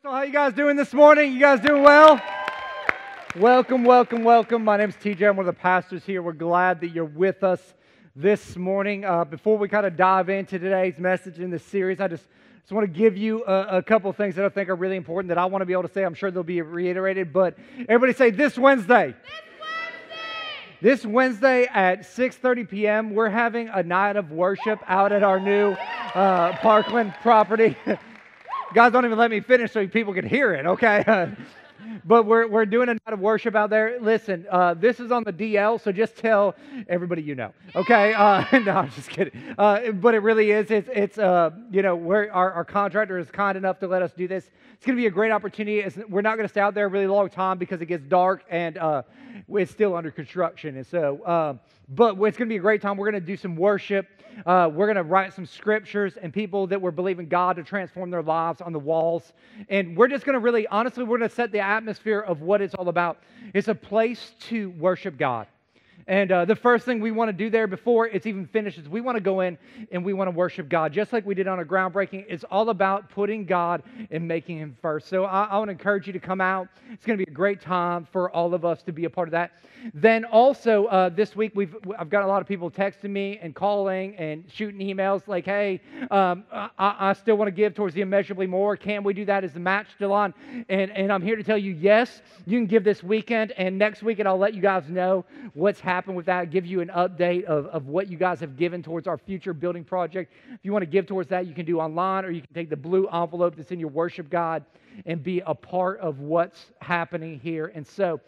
So how you guys doing this morning? You guys doing well? Welcome, welcome, welcome. My name's TJ. I'm one of the pastors here. We're glad that you're with us this morning. Uh, before we kind of dive into today's message in this series, I just, just want to give you a, a couple things that I think are really important that I want to be able to say. I'm sure they'll be reiterated, but everybody say this Wednesday. This Wednesday at 6:30 p.m., we're having a night of worship out at our new uh, Parkland property. Guys, don't even let me finish so people can hear it. Okay. but we're, we're doing a night of worship out there. Listen, uh, this is on the DL, so just tell everybody you know. Okay? Uh, no, I'm just kidding. Uh, but it really is. It's, it's uh, you know, our, our contractor is kind enough to let us do this. It's going to be a great opportunity. It's, we're not going to stay out there a really long time because it gets dark and uh, it's still under construction. And so, um, but it's going to be a great time. We're going to do some worship. Uh, we're going to write some scriptures and people that we're believing God to transform their lives on the walls. And we're just going to really, honestly, we're going to set the atmosphere of what it's all about. It's a place to worship God. And uh, the first thing we want to do there before it's even finished is we want to go in and we want to worship God, just like we did on a groundbreaking. It's all about putting God and making Him first. So I, I want to encourage you to come out. It's going to be a great time for all of us to be a part of that. Then also uh, this week we've I've got a lot of people texting me and calling and shooting emails like, "Hey, um, I, I, still want to give towards the immeasurably more. Can we do that? Is the match still on?" And and I'm here to tell you, yes, you can give this weekend and next weekend I'll let you guys know what's happening happen with that, give you an update of, of what you guys have given towards our future building project. If you want to give towards that, you can do online or you can take the blue envelope that's in your worship guide and be a part of what's happening here. And so,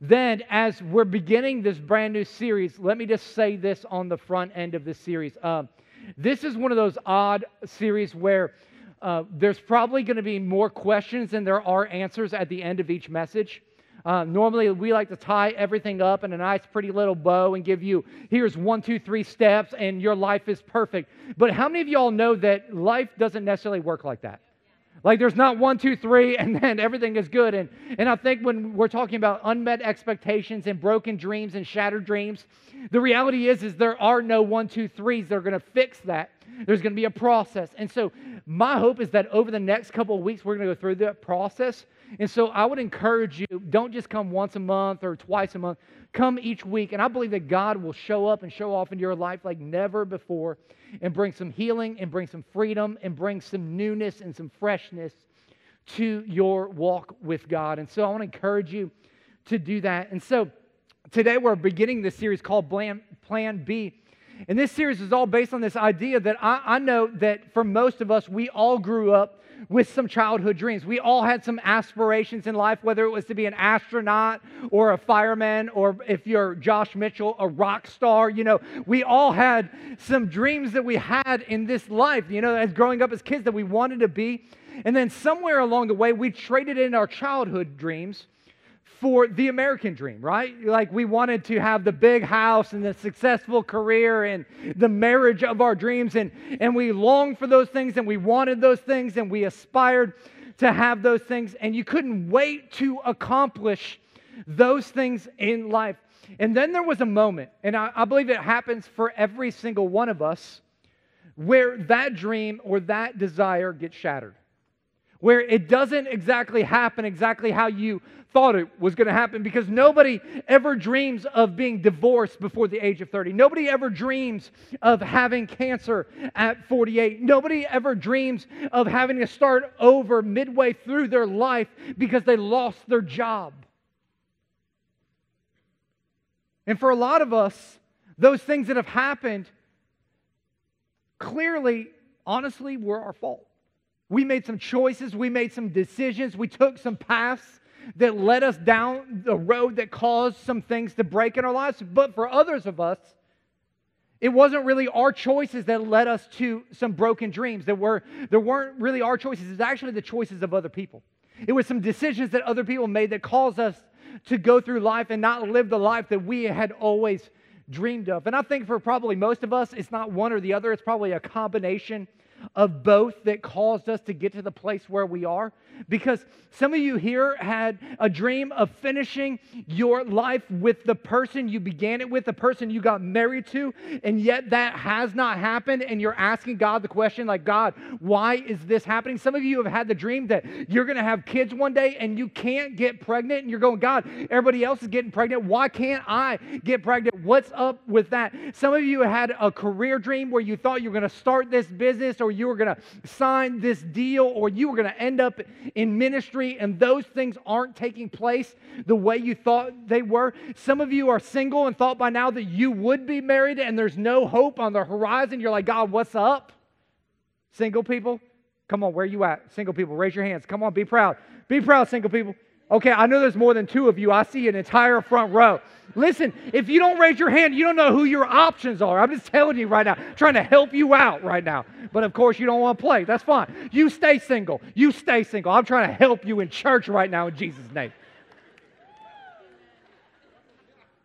then, as we're beginning this brand new series, let me just say this on the front end of this series. Um, this is one of those odd series where uh, there's probably going to be more questions than there are answers at the end of each message. Uh, normally, we like to tie everything up in a nice, pretty little bow and give you here's one, two, three steps, and your life is perfect. But how many of y'all know that life doesn't necessarily work like that? Like there's not one, two, three, and then everything is good. And, and I think when we're talking about unmet expectations and broken dreams and shattered dreams, the reality is, is there are no one, two, threes that are going to fix that. There's going to be a process. And so my hope is that over the next couple of weeks, we're going to go through that process and so I would encourage you don't just come once a month or twice a month, come each week. And I believe that God will show up and show off in your life like never before and bring some healing and bring some freedom and bring some newness and some freshness to your walk with God. And so I want to encourage you to do that. And so today we're beginning this series called Plan, B. And this series is all based on this idea that I, I know that for most of us, we all grew up with some childhood dreams. We all had some aspirations in life, whether it was to be an astronaut or a fireman, or if you're Josh Mitchell, a rock star. You know, we all had some dreams that we had in this life, you know, as growing up as kids that we wanted to be. And then somewhere along the way, we traded in our childhood dreams for the American dream, right? Like we wanted to have the big house and the successful career and the marriage of our dreams. And, and we longed for those things and we wanted those things and we aspired to have those things. And you couldn't wait to accomplish those things in life. And then there was a moment, and I, I believe it happens for every single one of us, where that dream or that desire gets shattered where it doesn't exactly happen exactly how you thought it was going to happen because nobody ever dreams of being divorced before the age of 30. Nobody ever dreams of having cancer at 48. Nobody ever dreams of having to start over midway through their life because they lost their job. And for a lot of us, those things that have happened clearly, honestly, were our fault. We made some choices, we made some decisions, we took some paths that led us down the road that caused some things to break in our lives. But for others of us, it wasn't really our choices that led us to some broken dreams. There, were, there weren't really our choices. It's actually the choices of other people. It was some decisions that other people made that caused us to go through life and not live the life that we had always dreamed of. And I think for probably most of us, it's not one or the other, it's probably a combination of both that caused us to get to the place where we are? Because some of you here had a dream of finishing your life with the person you began it with, the person you got married to, and yet that has not happened. And you're asking God the question, like, God, why is this happening? Some of you have had the dream that you're going to have kids one day and you can't get pregnant. And you're going, God, everybody else is getting pregnant. Why can't I get pregnant? What's up with that? Some of you had a career dream where you thought you were going to start this business or you were going to sign this deal or you were going to end up in ministry and those things aren't taking place the way you thought they were. Some of you are single and thought by now that you would be married and there's no hope on the horizon. You're like, God, what's up? Single people, come on, where are you at? Single people, raise your hands. Come on, be proud. Be proud, single people. Okay, I know there's more than two of you. I see an entire front row. Listen, if you don't raise your hand, you don't know who your options are. I'm just telling you right now, trying to help you out right now. But of course, you don't want to play. That's fine. You stay single. You stay single. I'm trying to help you in church right now in Jesus' name.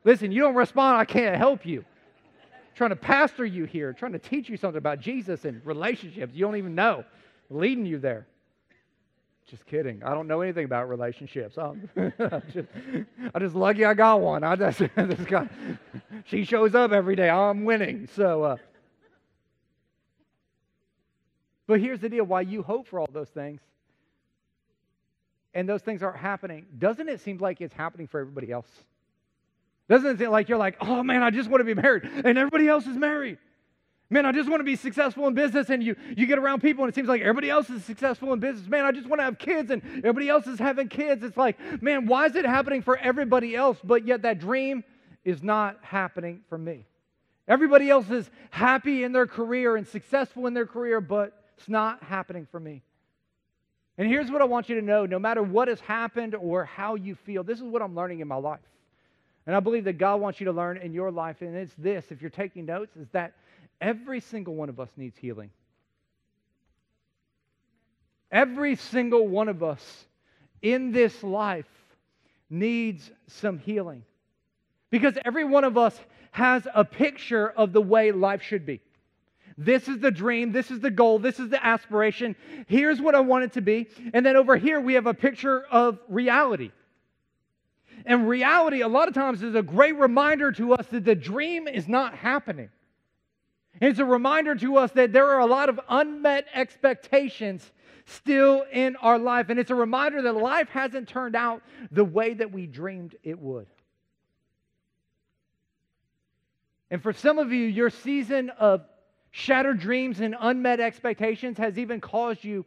Listen, you don't respond, I can't help you. I'm trying to pastor you here, trying to teach you something about Jesus and relationships. You don't even know. I'm leading you there. Just kidding. I don't know anything about relationships. I'm, just, I'm just lucky I got one. I just, just got, she shows up every day. I'm winning. So, uh, but here's the deal: why you hope for all those things, and those things aren't happening, doesn't it seem like it's happening for everybody else? Doesn't it seem like you're like, oh man, I just want to be married, and everybody else is married? Man, I just want to be successful in business. And you, you get around people and it seems like everybody else is successful in business. Man, I just want to have kids and everybody else is having kids. It's like, man, why is it happening for everybody else? But yet that dream is not happening for me. Everybody else is happy in their career and successful in their career, but it's not happening for me. And here's what I want you to know no matter what has happened or how you feel, this is what I'm learning in my life. And I believe that God wants you to learn in your life, and it's this if you're taking notes, is that Every single one of us needs healing. Every single one of us in this life needs some healing. Because every one of us has a picture of the way life should be. This is the dream. This is the goal. This is the aspiration. Here's what I want it to be. And then over here, we have a picture of reality. And reality, a lot of times, is a great reminder to us that the dream is not happening. It's a reminder to us that there are a lot of unmet expectations still in our life. And it's a reminder that life hasn't turned out the way that we dreamed it would. And for some of you, your season of shattered dreams and unmet expectations has even caused you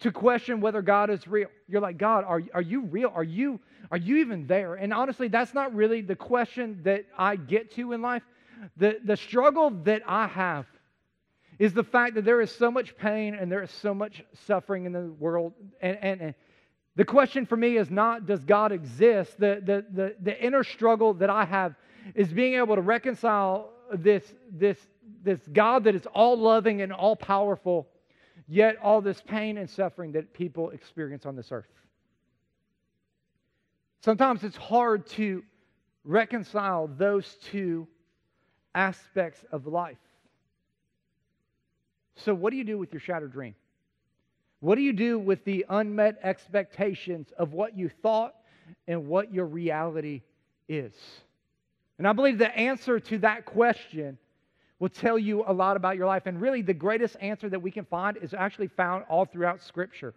to question whether God is real. You're like, God, are, are you real? Are you, are you even there? And honestly, that's not really the question that I get to in life. The, the struggle that I have is the fact that there is so much pain and there is so much suffering in the world. And, and, and the question for me is not, does God exist? The, the, the, the inner struggle that I have is being able to reconcile this, this, this God that is all loving and all powerful, yet all this pain and suffering that people experience on this earth. Sometimes it's hard to reconcile those two aspects of life. So, what do you do with your shattered dream? What do you do with the unmet expectations of what you thought and what your reality is? And I believe the answer to that question will tell you a lot about your life. And really, the greatest answer that we can find is actually found all throughout Scripture.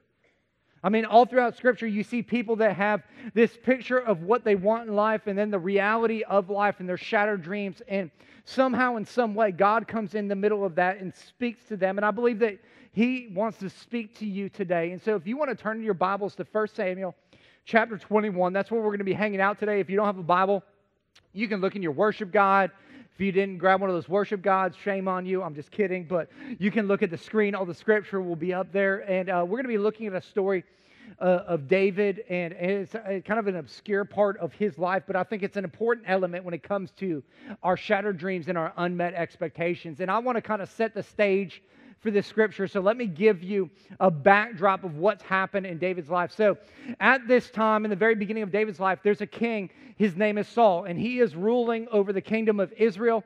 I mean, all throughout Scripture, you see people that have this picture of what they want in life and then the reality of life and their shattered dreams. And somehow, in some way, God comes in the middle of that and speaks to them. And I believe that He wants to speak to you today. And so, if you want to turn your Bibles to 1 Samuel chapter 21, that's where we're going to be hanging out today. If you don't have a Bible, you can look in your worship guide. If you didn't grab one of those worship guides, shame on you. I'm just kidding. But you can look at the screen. All the scripture will be up there. And uh, we're going to be looking at a story uh, of David, and, and it's a, kind of an obscure part of his life, but I think it's an important element when it comes to our shattered dreams and our unmet expectations. And I want to kind of set the stage for this scripture. So let me give you a backdrop of what's happened in David's life. So at this time, in the very beginning of David's life, there's a king. His name is Saul, and he is ruling over the kingdom of Israel.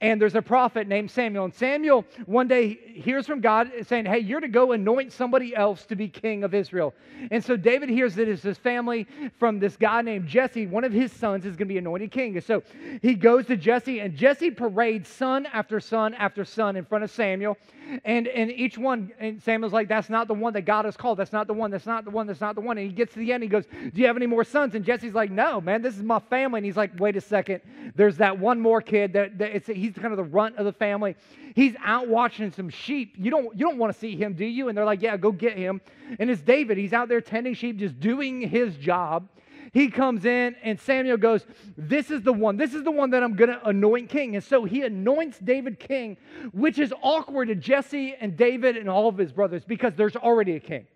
And there's a prophet named Samuel. And Samuel one day hears from God saying, Hey, you're to go anoint somebody else to be king of Israel. And so David hears that it's his family from this guy named Jesse. One of his sons is going to be anointed king. And so he goes to Jesse, and Jesse parades son after son after son in front of Samuel. And, and each one, and Samuel's like, That's not the one that God has called. That's not the one. That's not the one. That's not the one. And he gets to the end. He goes, Do you have any more sons? And Jesse's like, No, man, this is my family. And he's like, Wait a second. There's that one more kid that, that it's, he's kind of the runt of the family. He's out watching some sheep. You don't, you don't want to see him, do you? And they're like, Yeah, go get him. And it's David. He's out there tending sheep, just doing his job he comes in and Samuel goes, This is the one. This is the one that I'm going to anoint king. And so he anoints David king, which is awkward to Jesse and David and all of his brothers because there's already a king.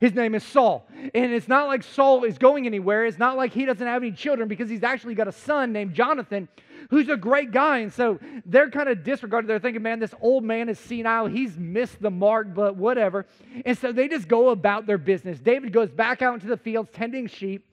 His name is Saul. And it's not like Saul is going anywhere. It's not like he doesn't have any children because he's actually got a son named Jonathan who's a great guy. And so they're kind of disregarded. They're thinking, man, this old man is senile. He's missed the mark, but whatever. And so they just go about their business. David goes back out into the fields tending sheep.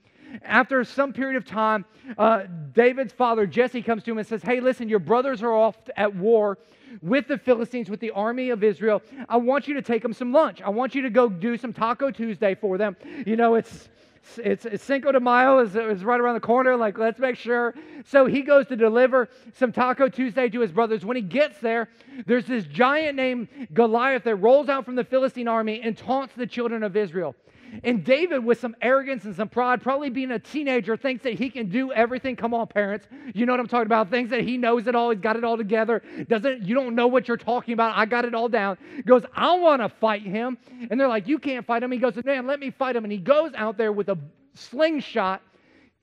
After some period of time, uh, David's father, Jesse, comes to him and says, Hey, listen, your brothers are off at war with the Philistines, with the army of Israel. I want you to take them some lunch. I want you to go do some Taco Tuesday for them. You know, it's. It's, it's Cinco de Mayo is, is right around the corner. Like, let's make sure. So he goes to deliver some Taco Tuesday to his brothers. When he gets there, there's this giant named Goliath that rolls out from the Philistine army and taunts the children of Israel. And David, with some arrogance and some pride, probably being a teenager, thinks that he can do everything. Come on, parents. You know what I'm talking about. Things that he knows it all. He's got it all together. Doesn't, you don't know what you're talking about. I got it all down. Goes, I want to fight him. And they're like, You can't fight him. He goes, Man, let me fight him. And he goes out there with a slingshot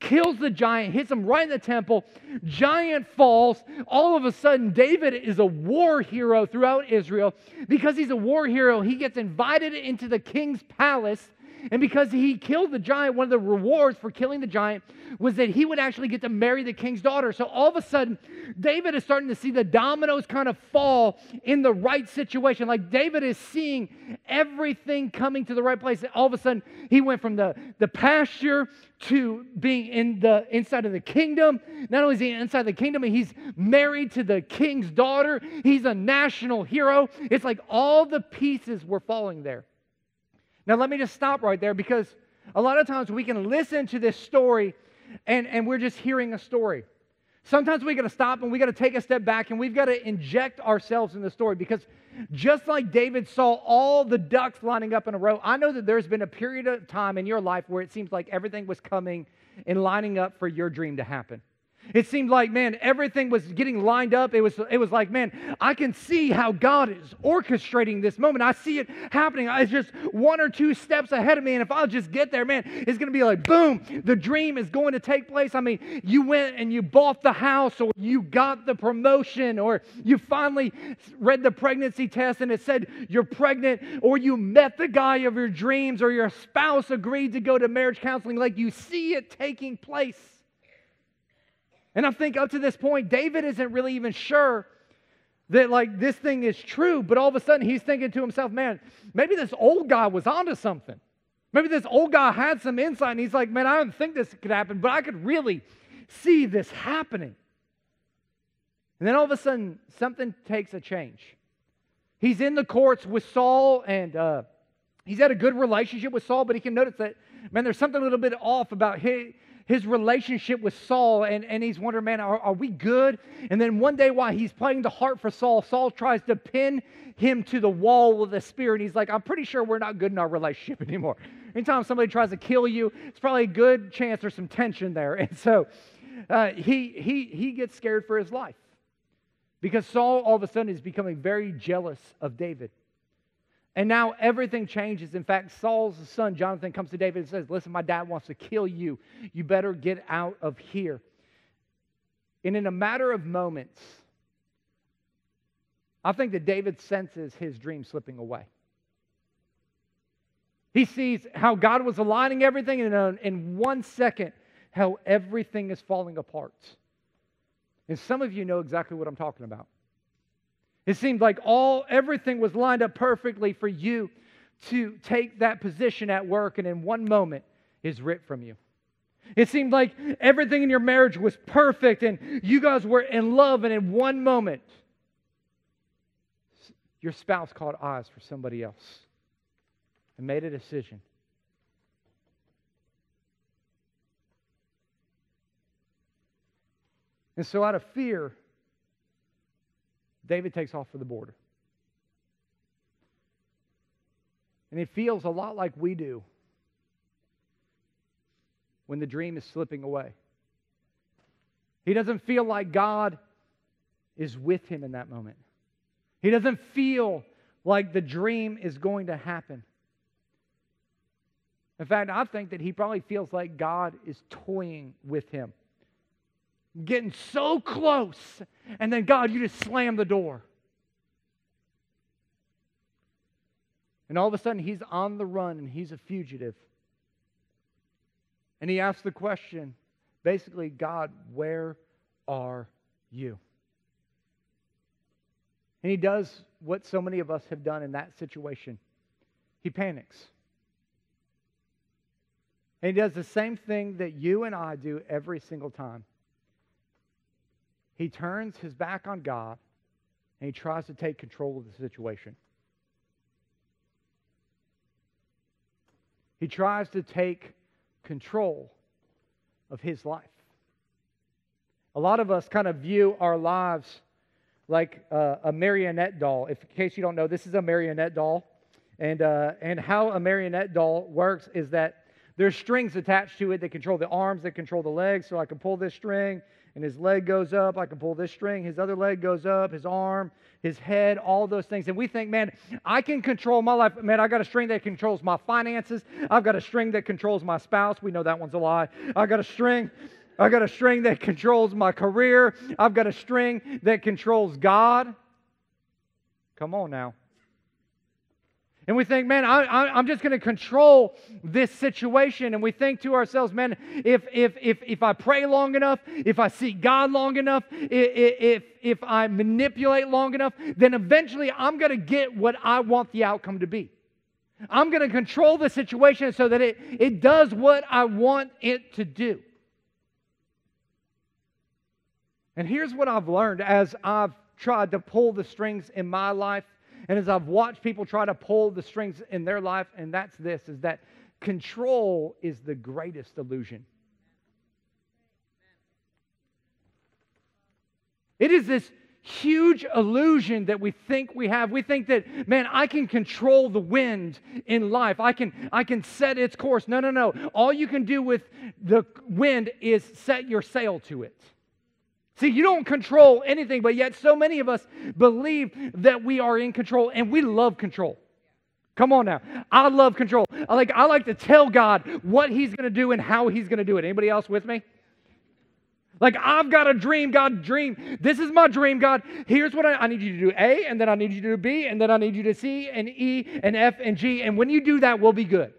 kills the giant, hits him right in the temple. Giant falls. All of a sudden, David is a war hero throughout Israel. Because he's a war hero, he gets invited into the king's palace and because he killed the giant, one of the rewards for killing the giant was that he would actually get to marry the king's daughter. So all of a sudden, David is starting to see the dominoes kind of fall in the right situation. Like David is seeing everything coming to the right place. All of a sudden, he went from the, the pasture to being in the inside of the kingdom. Not only is he inside the kingdom, he's married to the king's daughter. He's a national hero. It's like all the pieces were falling there. Now, let me just stop right there because a lot of times we can listen to this story and, and we're just hearing a story. Sometimes we got to stop and we got to take a step back and we've got to inject ourselves in the story because just like David saw all the ducks lining up in a row, I know that there's been a period of time in your life where it seems like everything was coming and lining up for your dream to happen. It seemed like, man, everything was getting lined up. It was, it was like, man, I can see how God is orchestrating this moment. I see it happening. It's just one or two steps ahead of me. And if I'll just get there, man, it's going to be like, boom, the dream is going to take place. I mean, you went and you bought the house, or you got the promotion, or you finally read the pregnancy test and it said you're pregnant, or you met the guy of your dreams, or your spouse agreed to go to marriage counseling. Like you see it taking place. And I think up to this point, David isn't really even sure that like this thing is true, but all of a sudden he's thinking to himself, man, maybe this old guy was onto something. Maybe this old guy had some insight and he's like, man, I don't think this could happen, but I could really see this happening. And then all of a sudden, something takes a change. He's in the courts with Saul and uh, he's had a good relationship with Saul, but he can notice that, man, there's something a little bit off about his, his relationship with Saul, and, and he's wondering, man, are, are we good? And then one day while he's playing the harp for Saul, Saul tries to pin him to the wall with a spear, and he's like, I'm pretty sure we're not good in our relationship anymore. Anytime somebody tries to kill you, it's probably a good chance there's some tension there. And so uh, he, he, he gets scared for his life because Saul all of a sudden is becoming very jealous of David. And now everything changes. In fact, Saul's son, Jonathan, comes to David and says, Listen, my dad wants to kill you. You better get out of here. And in a matter of moments, I think that David senses his dream slipping away. He sees how God was aligning everything, and uh, in one second, how everything is falling apart. And some of you know exactly what I'm talking about. It seemed like all everything was lined up perfectly for you to take that position at work, and in one moment is ripped from you. It seemed like everything in your marriage was perfect and you guys were in love, and in one moment, your spouse caught eyes for somebody else and made a decision. And so, out of fear, David takes off for the border. And it feels a lot like we do when the dream is slipping away. He doesn't feel like God is with him in that moment. He doesn't feel like the dream is going to happen. In fact, I think that he probably feels like God is toying with him, getting so close, and then God, you just slam the door. And all of a sudden, he's on the run and he's a fugitive. And he asks the question basically, God, where are you? And he does what so many of us have done in that situation he panics. And he does the same thing that you and I do every single time. He turns his back on God and he tries to take control of the situation. He tries to take control of his life. A lot of us kind of view our lives like uh, a marionette doll. If, in case you don't know, this is a marionette doll. And, uh, and how a marionette doll works is that there's strings attached to it that control the arms, that control the legs. So I can pull this string, and his leg goes up. I can pull this string, his other leg goes up, his arm, his head, all those things. And we think, man, I can control my life. Man, I got a string that controls my finances. I've got a string that controls my spouse. We know that one's a lie. I got a string I've got a string that controls my career. I've got a string that controls God. Come on now. And we think, man, I, am just going to control this situation. And we think to ourselves, man, if, if, if, if I pray long enough, if I seek God long enough, if, if, if I manipulate long enough, then eventually I'm going to get what I want the outcome to be. I'm going to control the situation so that it, it does what I want it to do. And here's what I've learned as I've tried to pull the strings in my life and as I've watched people try to pull the strings in their life, and that's this is that control is the greatest illusion. It is this huge illusion that we think we have. We think that, man, I can control the wind in life. I can, I can set its course. No, no, no. All you can do with the wind is set your sail to it. See, you don't control anything, but yet so many of us believe that we are in control and we love control. Come on now. I love control. I like, I like to tell God what He's going to do and how He's going to do it. Anybody else with me? Like, I've got a dream, God, dream. This is my dream, God. Here's what I, I, need you to do A, and then I need you to do B, and then I need you to C, and E, and F, and G. And when you do that, we'll be good.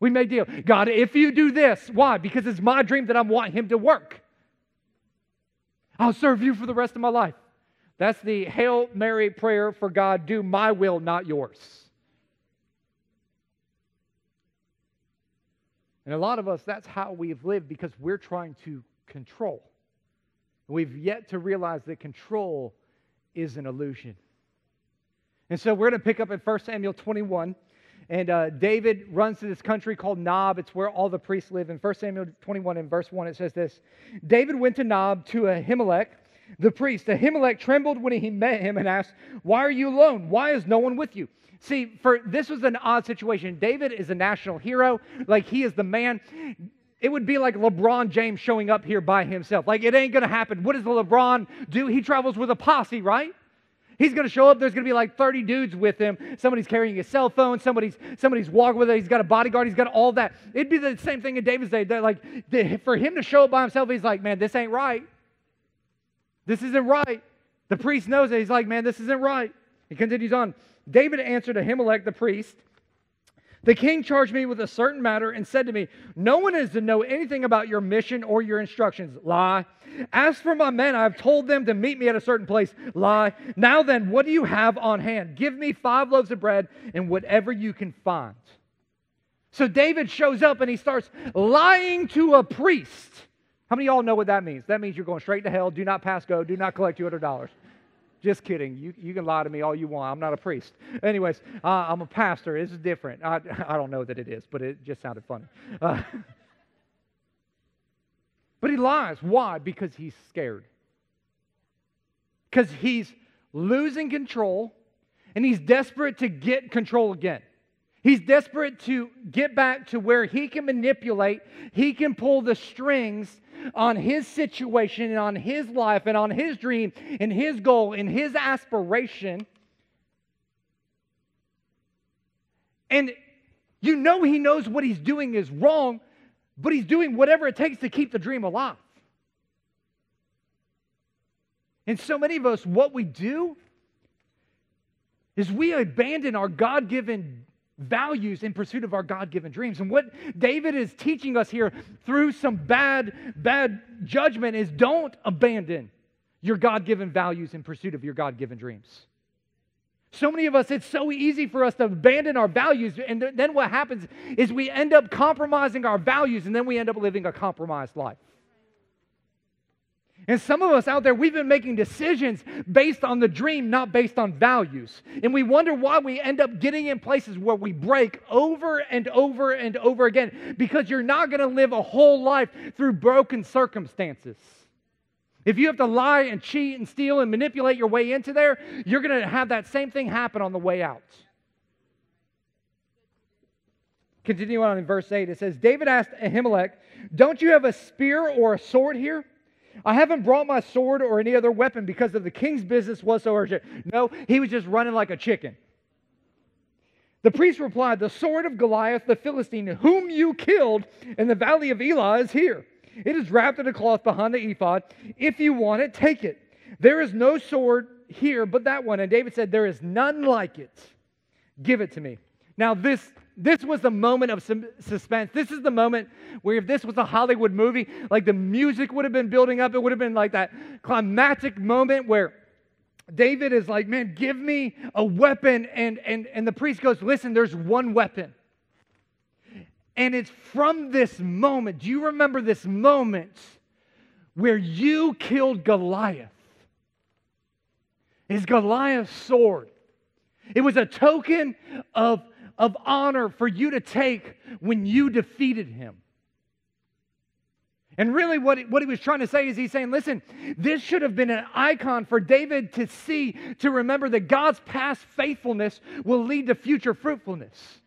We may deal. God, if you do this, why? Because it's my dream that I want Him to work. I'll serve you for the rest of my life. That's the Hail Mary prayer for God do my will, not yours. And a lot of us, that's how we've lived because we're trying to control. We've yet to realize that control is an illusion. And so we're going to pick up at 1 Samuel 21. And uh, David runs to this country called Nob. It's where all the priests live. In 1 Samuel 21 and verse 1, it says this David went to Nob to Ahimelech, the priest. Ahimelech trembled when he met him and asked, Why are you alone? Why is no one with you? See, for this was an odd situation. David is a national hero, like he is the man. It would be like LeBron James showing up here by himself. Like it ain't gonna happen. What does LeBron do? He travels with a posse, right? He's going to show up. There's going to be like 30 dudes with him. Somebody's carrying his cell phone. Somebody's somebody's walking with it. He's got a bodyguard. He's got all that. It'd be the same thing in David's day. That like for him to show up by himself, he's like, man, this ain't right. This isn't right. The priest knows it. He's like, man, this isn't right. He continues on. David answered Ahimelech the priest the king charged me with a certain matter and said to me, No one is to know anything about your mission or your instructions. Lie. As for my men, I have told them to meet me at a certain place. Lie. Now then, what do you have on hand? Give me five loaves of bread and whatever you can find. So David shows up and he starts lying to a priest. How many of y'all know what that means? That means you're going straight to hell. Do not pass go. Do not collect $200. Just kidding. You, you can lie to me all you want. I'm not a priest. Anyways, uh, I'm a pastor. Is different. I, I don't know that it is, but it just sounded funny. Uh, but he lies. Why? Because he's scared. Because he's losing control and he's desperate to get control again. He's desperate to get back to where he can manipulate, he can pull the strings on his situation and on his life and on his dream and his goal and his aspiration. And you know he knows what he's doing is wrong, but he's doing whatever it takes to keep the dream alive. And so many of us, what we do is we abandon our God given values in pursuit of our God given dreams. And what David is teaching us here through some bad, bad judgment is don't abandon your God given values in pursuit of your God given dreams. So many of us, it's so easy for us to abandon our values. And then what happens is we end up compromising our values and then we end up living a compromised life. And some of us out there, we've been making decisions based on the dream, not based on values. And we wonder why we end up getting in places where we break over and over and over again because you're not going to live a whole life through broken circumstances. If you have to lie and cheat and steal and manipulate your way into there, you're going to have that same thing happen on the way out. Continue on in verse 8, it says David asked Ahimelech, Don't you have a spear or a sword here? I haven't brought my sword or any other weapon because of the king's business was so urgent. No, he was just running like a chicken. The priest replied, The sword of Goliath the Philistine, whom you killed in the valley of Elah, is here. It is wrapped in a cloth behind the ephod. If you want it, take it. There is no sword here but that one. And David said, There is none like it. Give it to me. Now, this this was the moment of suspense. This is the moment where if this was a Hollywood movie, like the music would have been building up. It would have been like that climactic moment where David is like, man, give me a weapon. And, and, and the priest goes, listen, there's one weapon. And it's from this moment. Do you remember this moment where you killed Goliath? Is Goliath's sword. It was a token of of honor for you to take when you defeated him. And really, what, what he was trying to say is he's saying, listen, this should have been an icon for David to see, to remember that God's past faithfulness will lead to future fruitfulness.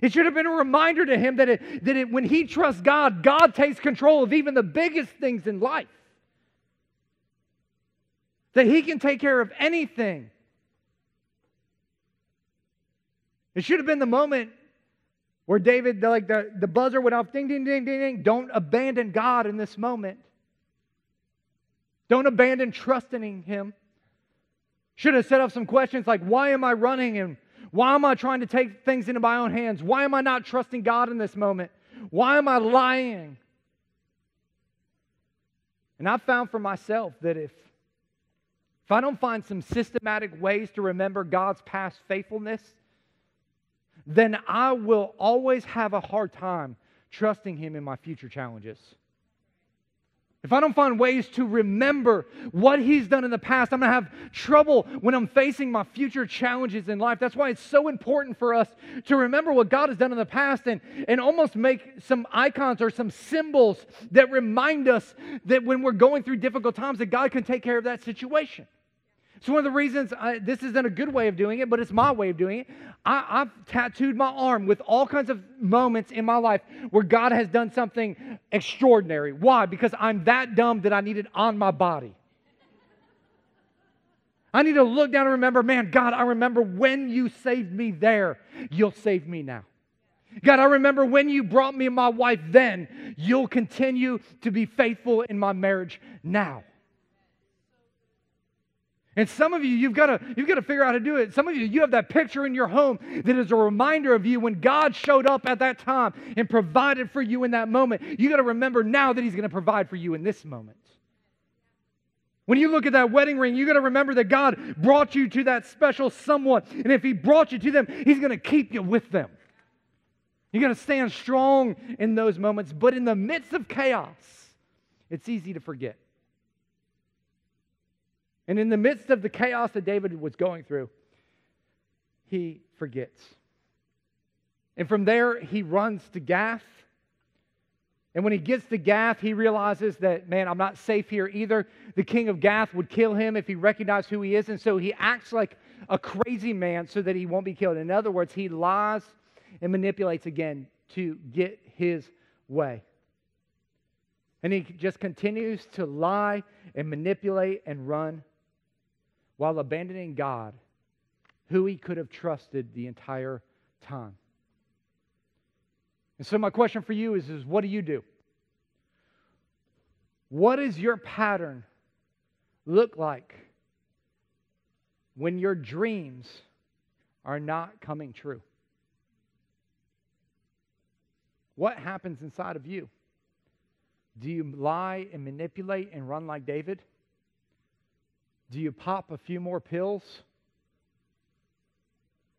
It should have been a reminder to him that, it, that it, when he trusts God, God takes control of even the biggest things in life. That he can take care of anything It should have been the moment where David, like the, the buzzer went off, ding, ding, ding, ding, ding. Don't abandon God in this moment. Don't abandon trusting Him. Should have set up some questions like, why am I running and why am I trying to take things into my own hands? Why am I not trusting God in this moment? Why am I lying? And I've found for myself that if, if I don't find some systematic ways to remember God's past faithfulness, then I will always have a hard time trusting Him in my future challenges. If I don't find ways to remember what He's done in the past, I'm going to have trouble when I'm facing my future challenges in life. That's why it's so important for us to remember what God has done in the past and, and almost make some icons or some symbols that remind us that when we're going through difficult times, that God can take care of that situation. It's one of the reasons I, this isn't a good way of doing it, but it's my way of doing it. I, I've tattooed my arm with all kinds of moments in my life where God has done something extraordinary. Why? Because I'm that dumb that I need it on my body. I need to look down and remember, man, God, I remember when you saved me there, you'll save me now. God, I remember when you brought me my wife then, you'll continue to be faithful in my marriage now. And some of you, you've got to you've got to figure out how to do it. Some of you, you have that picture in your home that is a reminder of you when God showed up at that time and provided for you in that moment. You got to remember now that He's going to provide for you in this moment. When you look at that wedding ring, you got to remember that God brought you to that special someone. And if He brought you to them, He's going to keep you with them. You got to stand strong in those moments. But in the midst of chaos, it's easy to forget. And in the midst of the chaos that David was going through, he forgets. And from there, he runs to Gath. And when he gets to Gath, he realizes that, man, I'm not safe here either. The king of Gath would kill him if he recognized who he is. And so he acts like a crazy man so that he won't be killed. In other words, he lies and manipulates again to get his way. And he just continues to lie and manipulate and run while abandoning God, who he could have trusted the entire time. And so, my question for you is, is what do you do? What does your pattern look like when your dreams are not coming true? What happens inside of you? Do you lie and manipulate and run like David? Do you pop a few more pills?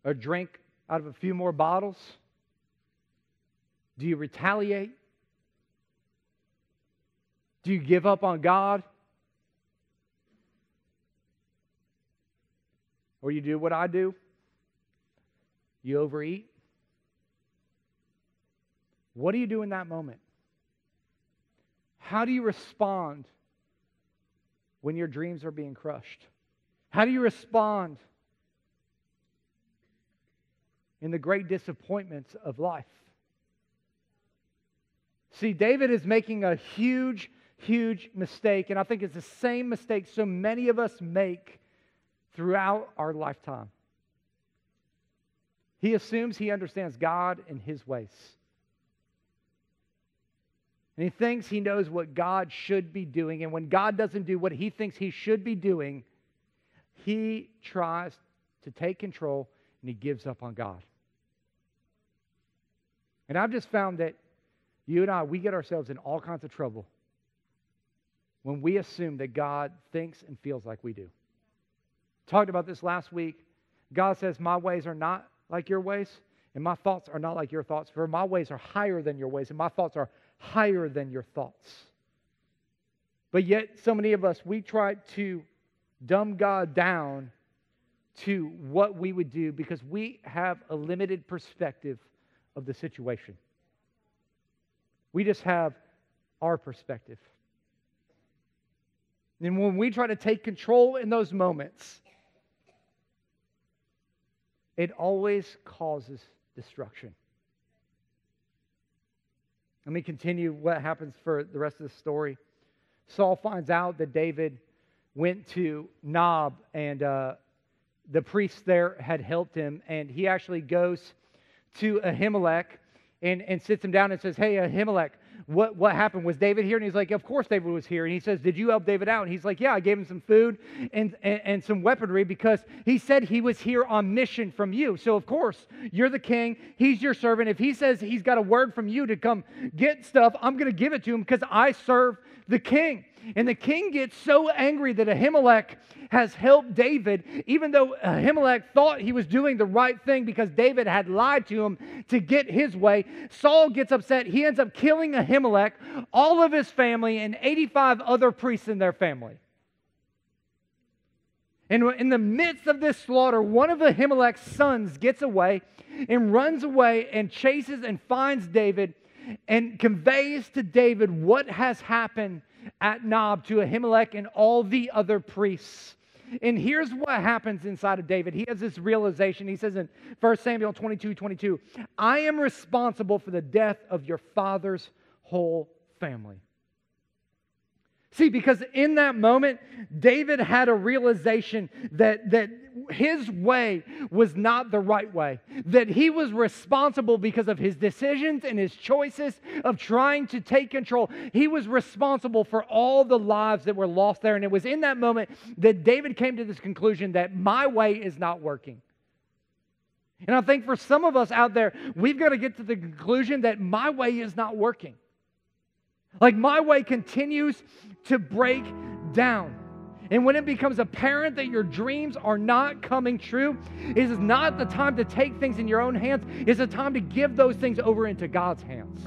Or drink out of a few more bottles? Do you retaliate? Do you give up on God? Or you do what I do? You overeat? What do you do in that moment? How do you respond when your dreams are being crushed? How do you respond in the great disappointments of life? See, David is making a huge, huge mistake, and I think it's the same mistake so many of us make throughout our lifetime. He assumes he understands God and his ways. And he thinks he knows what God should be doing. And when God doesn't do what he thinks he should be doing, he tries to take control and he gives up on God. And I've just found that you and I, we get ourselves in all kinds of trouble when we assume that God thinks and feels like we do. Talked about this last week. God says, My ways are not like your ways, and my thoughts are not like your thoughts. For my ways are higher than your ways, and my thoughts are higher than your thoughts. But yet, so many of us, we try to dumb God down to what we would do because we have a limited perspective of the situation. We just have our perspective. And when we try to take control in those moments, it always causes destruction. Let me continue what happens for the rest of the story. Saul finds out that David went to Nob, and uh, the priest there had helped him, and he actually goes to Ahimelech and, and sits him down and says, Hey, Ahimelech, what, what happened? Was David here? And he's like, Of course David was here. And he says, Did you help David out? And he's like, Yeah, I gave him some food and, and, and some weaponry because he said he was here on mission from you. So, of course, you're the king. He's your servant. If he says he's got a word from you to come get stuff, I'm going to give it to him because I serve the king. And the king gets so angry that Ahimelech has helped David, even though Ahimelech thought he was doing the right thing because David had lied to him to get his way. Saul gets upset. He ends up killing Ahimelech, all of his family, and 85 other priests in their family. And in the midst of this slaughter, one of Ahimelech's sons gets away and runs away and chases and finds David and conveys to David what has happened at Nob to Ahimelech and all the other priests. And here's what happens inside of David. He has this realization. He says in 1 Samuel 22 22, I am responsible for the death of your father's whole family. See, because in that moment, David had a realization that, that his way was not the right way, that he was responsible because of his decisions and his choices of trying to take control. He was responsible for all the lives that were lost there. And it was in that moment that David came to this conclusion that my way is not working. And I think for some of us out there, we've got to get to the conclusion that my way is not working. Like my way continues to break down. And when it becomes apparent that your dreams are not coming true, it is not the time to take things in your own hands. It's the time to give those things over into God's hands.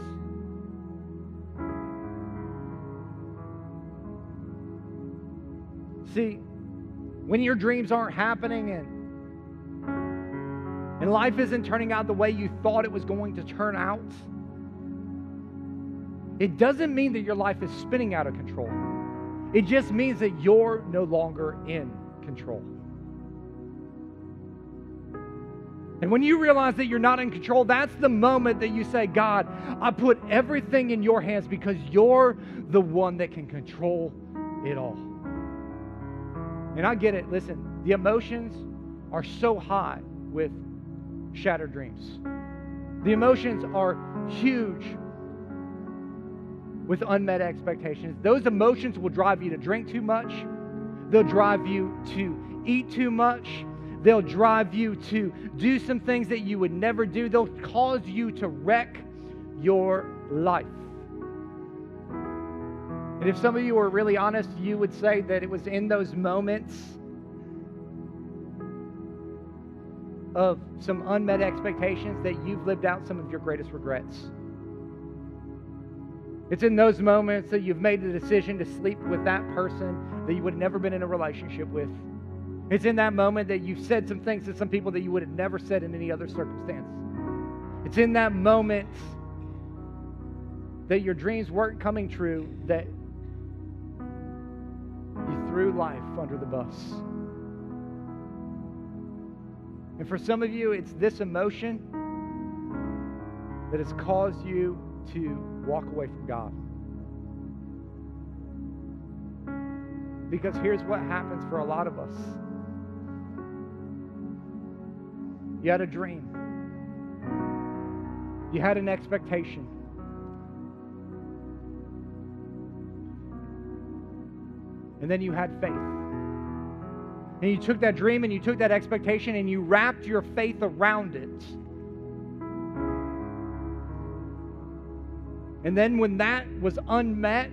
See, when your dreams aren't happening and and life isn't turning out the way you thought it was going to turn out, it doesn't mean that your life is spinning out of control. It just means that you're no longer in control. And when you realize that you're not in control, that's the moment that you say, God, I put everything in your hands because you're the one that can control it all. And I get it. Listen, the emotions are so high with shattered dreams. The emotions are huge with unmet expectations. Those emotions will drive you to drink too much, they'll drive you to eat too much. They'll drive you to do some things that you would never do. They'll cause you to wreck your life. And if some of you were really honest, you would say that it was in those moments of some unmet expectations that you've lived out some of your greatest regrets. It's in those moments that you've made the decision to sleep with that person that you would have never been in a relationship with. It's in that moment that you've said some things to some people that you would have never said in any other circumstance. It's in that moment that your dreams weren't coming true that you threw life under the bus. And for some of you, it's this emotion that has caused you to walk away from God. Because here's what happens for a lot of us you had a dream, you had an expectation. And then you had faith. And you took that dream and you took that expectation and you wrapped your faith around it. And then when that was unmet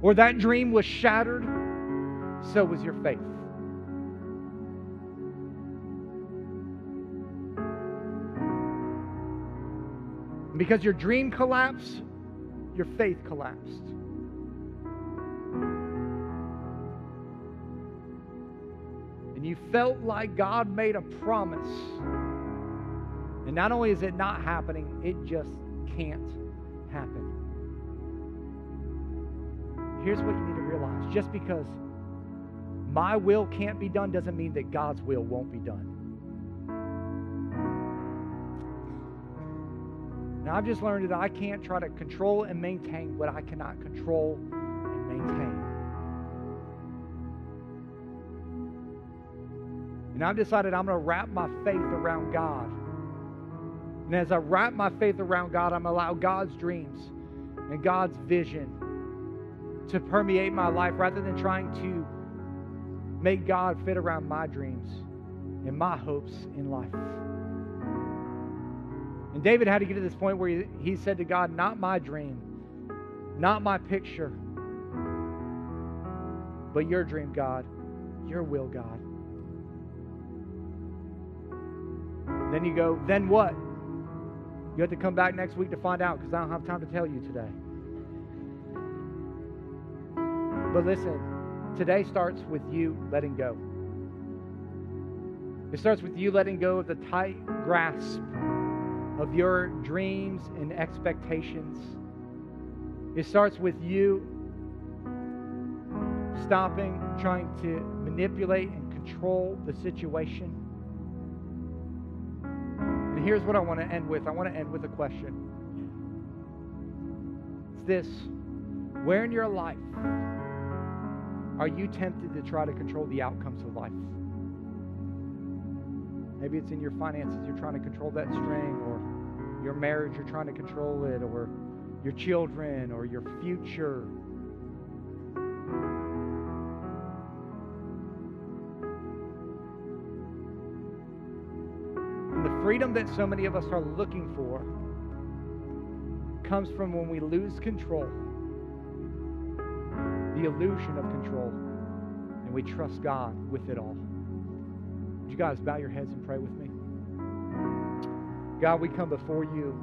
or that dream was shattered, so was your faith. because your dream collapsed, your faith collapsed. And you felt like God made a promise. And not only is it not happening, it just can't happen. Here's what you need to realize just because my will can't be done doesn't mean that God's will won't be done. Now, I've just learned that I can't try to control and maintain what I cannot control and maintain. And I've decided I'm going to wrap my faith around God. And as I wrap my faith around God, I'm allow God's dreams and God's vision to permeate my life rather than trying to make God fit around my dreams and my hopes in life. And David had to get to this point where he, he said to God, Not my dream, not my picture, but your dream, God, your will, God. Then you go, Then what? You have to come back next week to find out because I don't have time to tell you today. But listen, today starts with you letting go. It starts with you letting go of the tight grasp of your dreams and expectations. It starts with you stopping trying to manipulate and control the situation and here's what I want to end with I want to end with a question. It's this Where in your life are you tempted to try to control the outcomes of life? Maybe it's in your finances, you're trying to control that string, or your marriage, you're trying to control it, or your children, or your future. Freedom that so many of us are looking for comes from when we lose control, the illusion of control. and we trust God with it all. Would you guys bow your heads and pray with me? God, we come before you.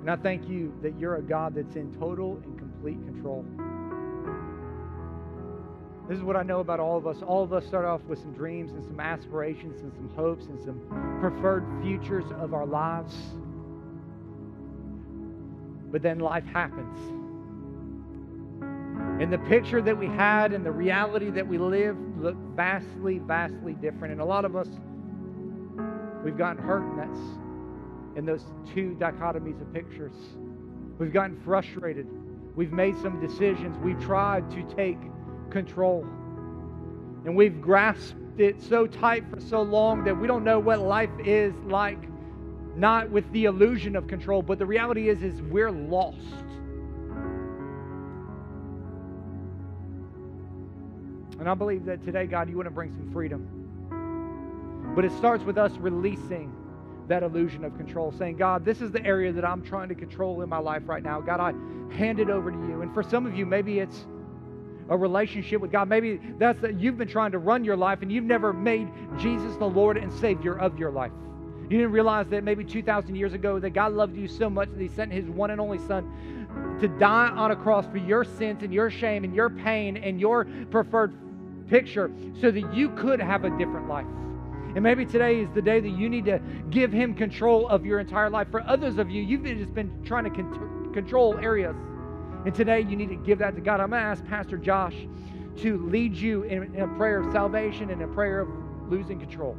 And I thank you that you're a God that's in total and complete control. This is what I know about all of us. All of us start off with some dreams and some aspirations and some hopes and some preferred futures of our lives. But then life happens. And the picture that we had and the reality that we live look vastly, vastly different. And a lot of us, we've gotten hurt, and that's in those two dichotomies of pictures. We've gotten frustrated. We've made some decisions. We've tried to take control. And we've grasped it so tight for so long that we don't know what life is like, not with the illusion of control, but the reality is is we're lost. And I believe that today, God, you want to bring some freedom. But it starts with us releasing that illusion of control, saying, God, this is the area that I'm trying to control in my life right now. God, I hand it over to you. And for some of you, maybe it's a relationship with God. Maybe that's that you've been trying to run your life and you've never made Jesus the Lord and Savior of your life. You didn't realize that maybe 2,000 years ago that God loved you so much that He sent His one and only Son to die on a cross for your sins and your shame and your pain and your preferred picture so that you could have a different life. And maybe today is the day that you need to give Him control of your entire life. For others of you, you've just been trying to con- control areas. And today you need to give that to God. I'm going to ask Pastor Josh to lead you in, in a prayer of salvation and a prayer of losing control.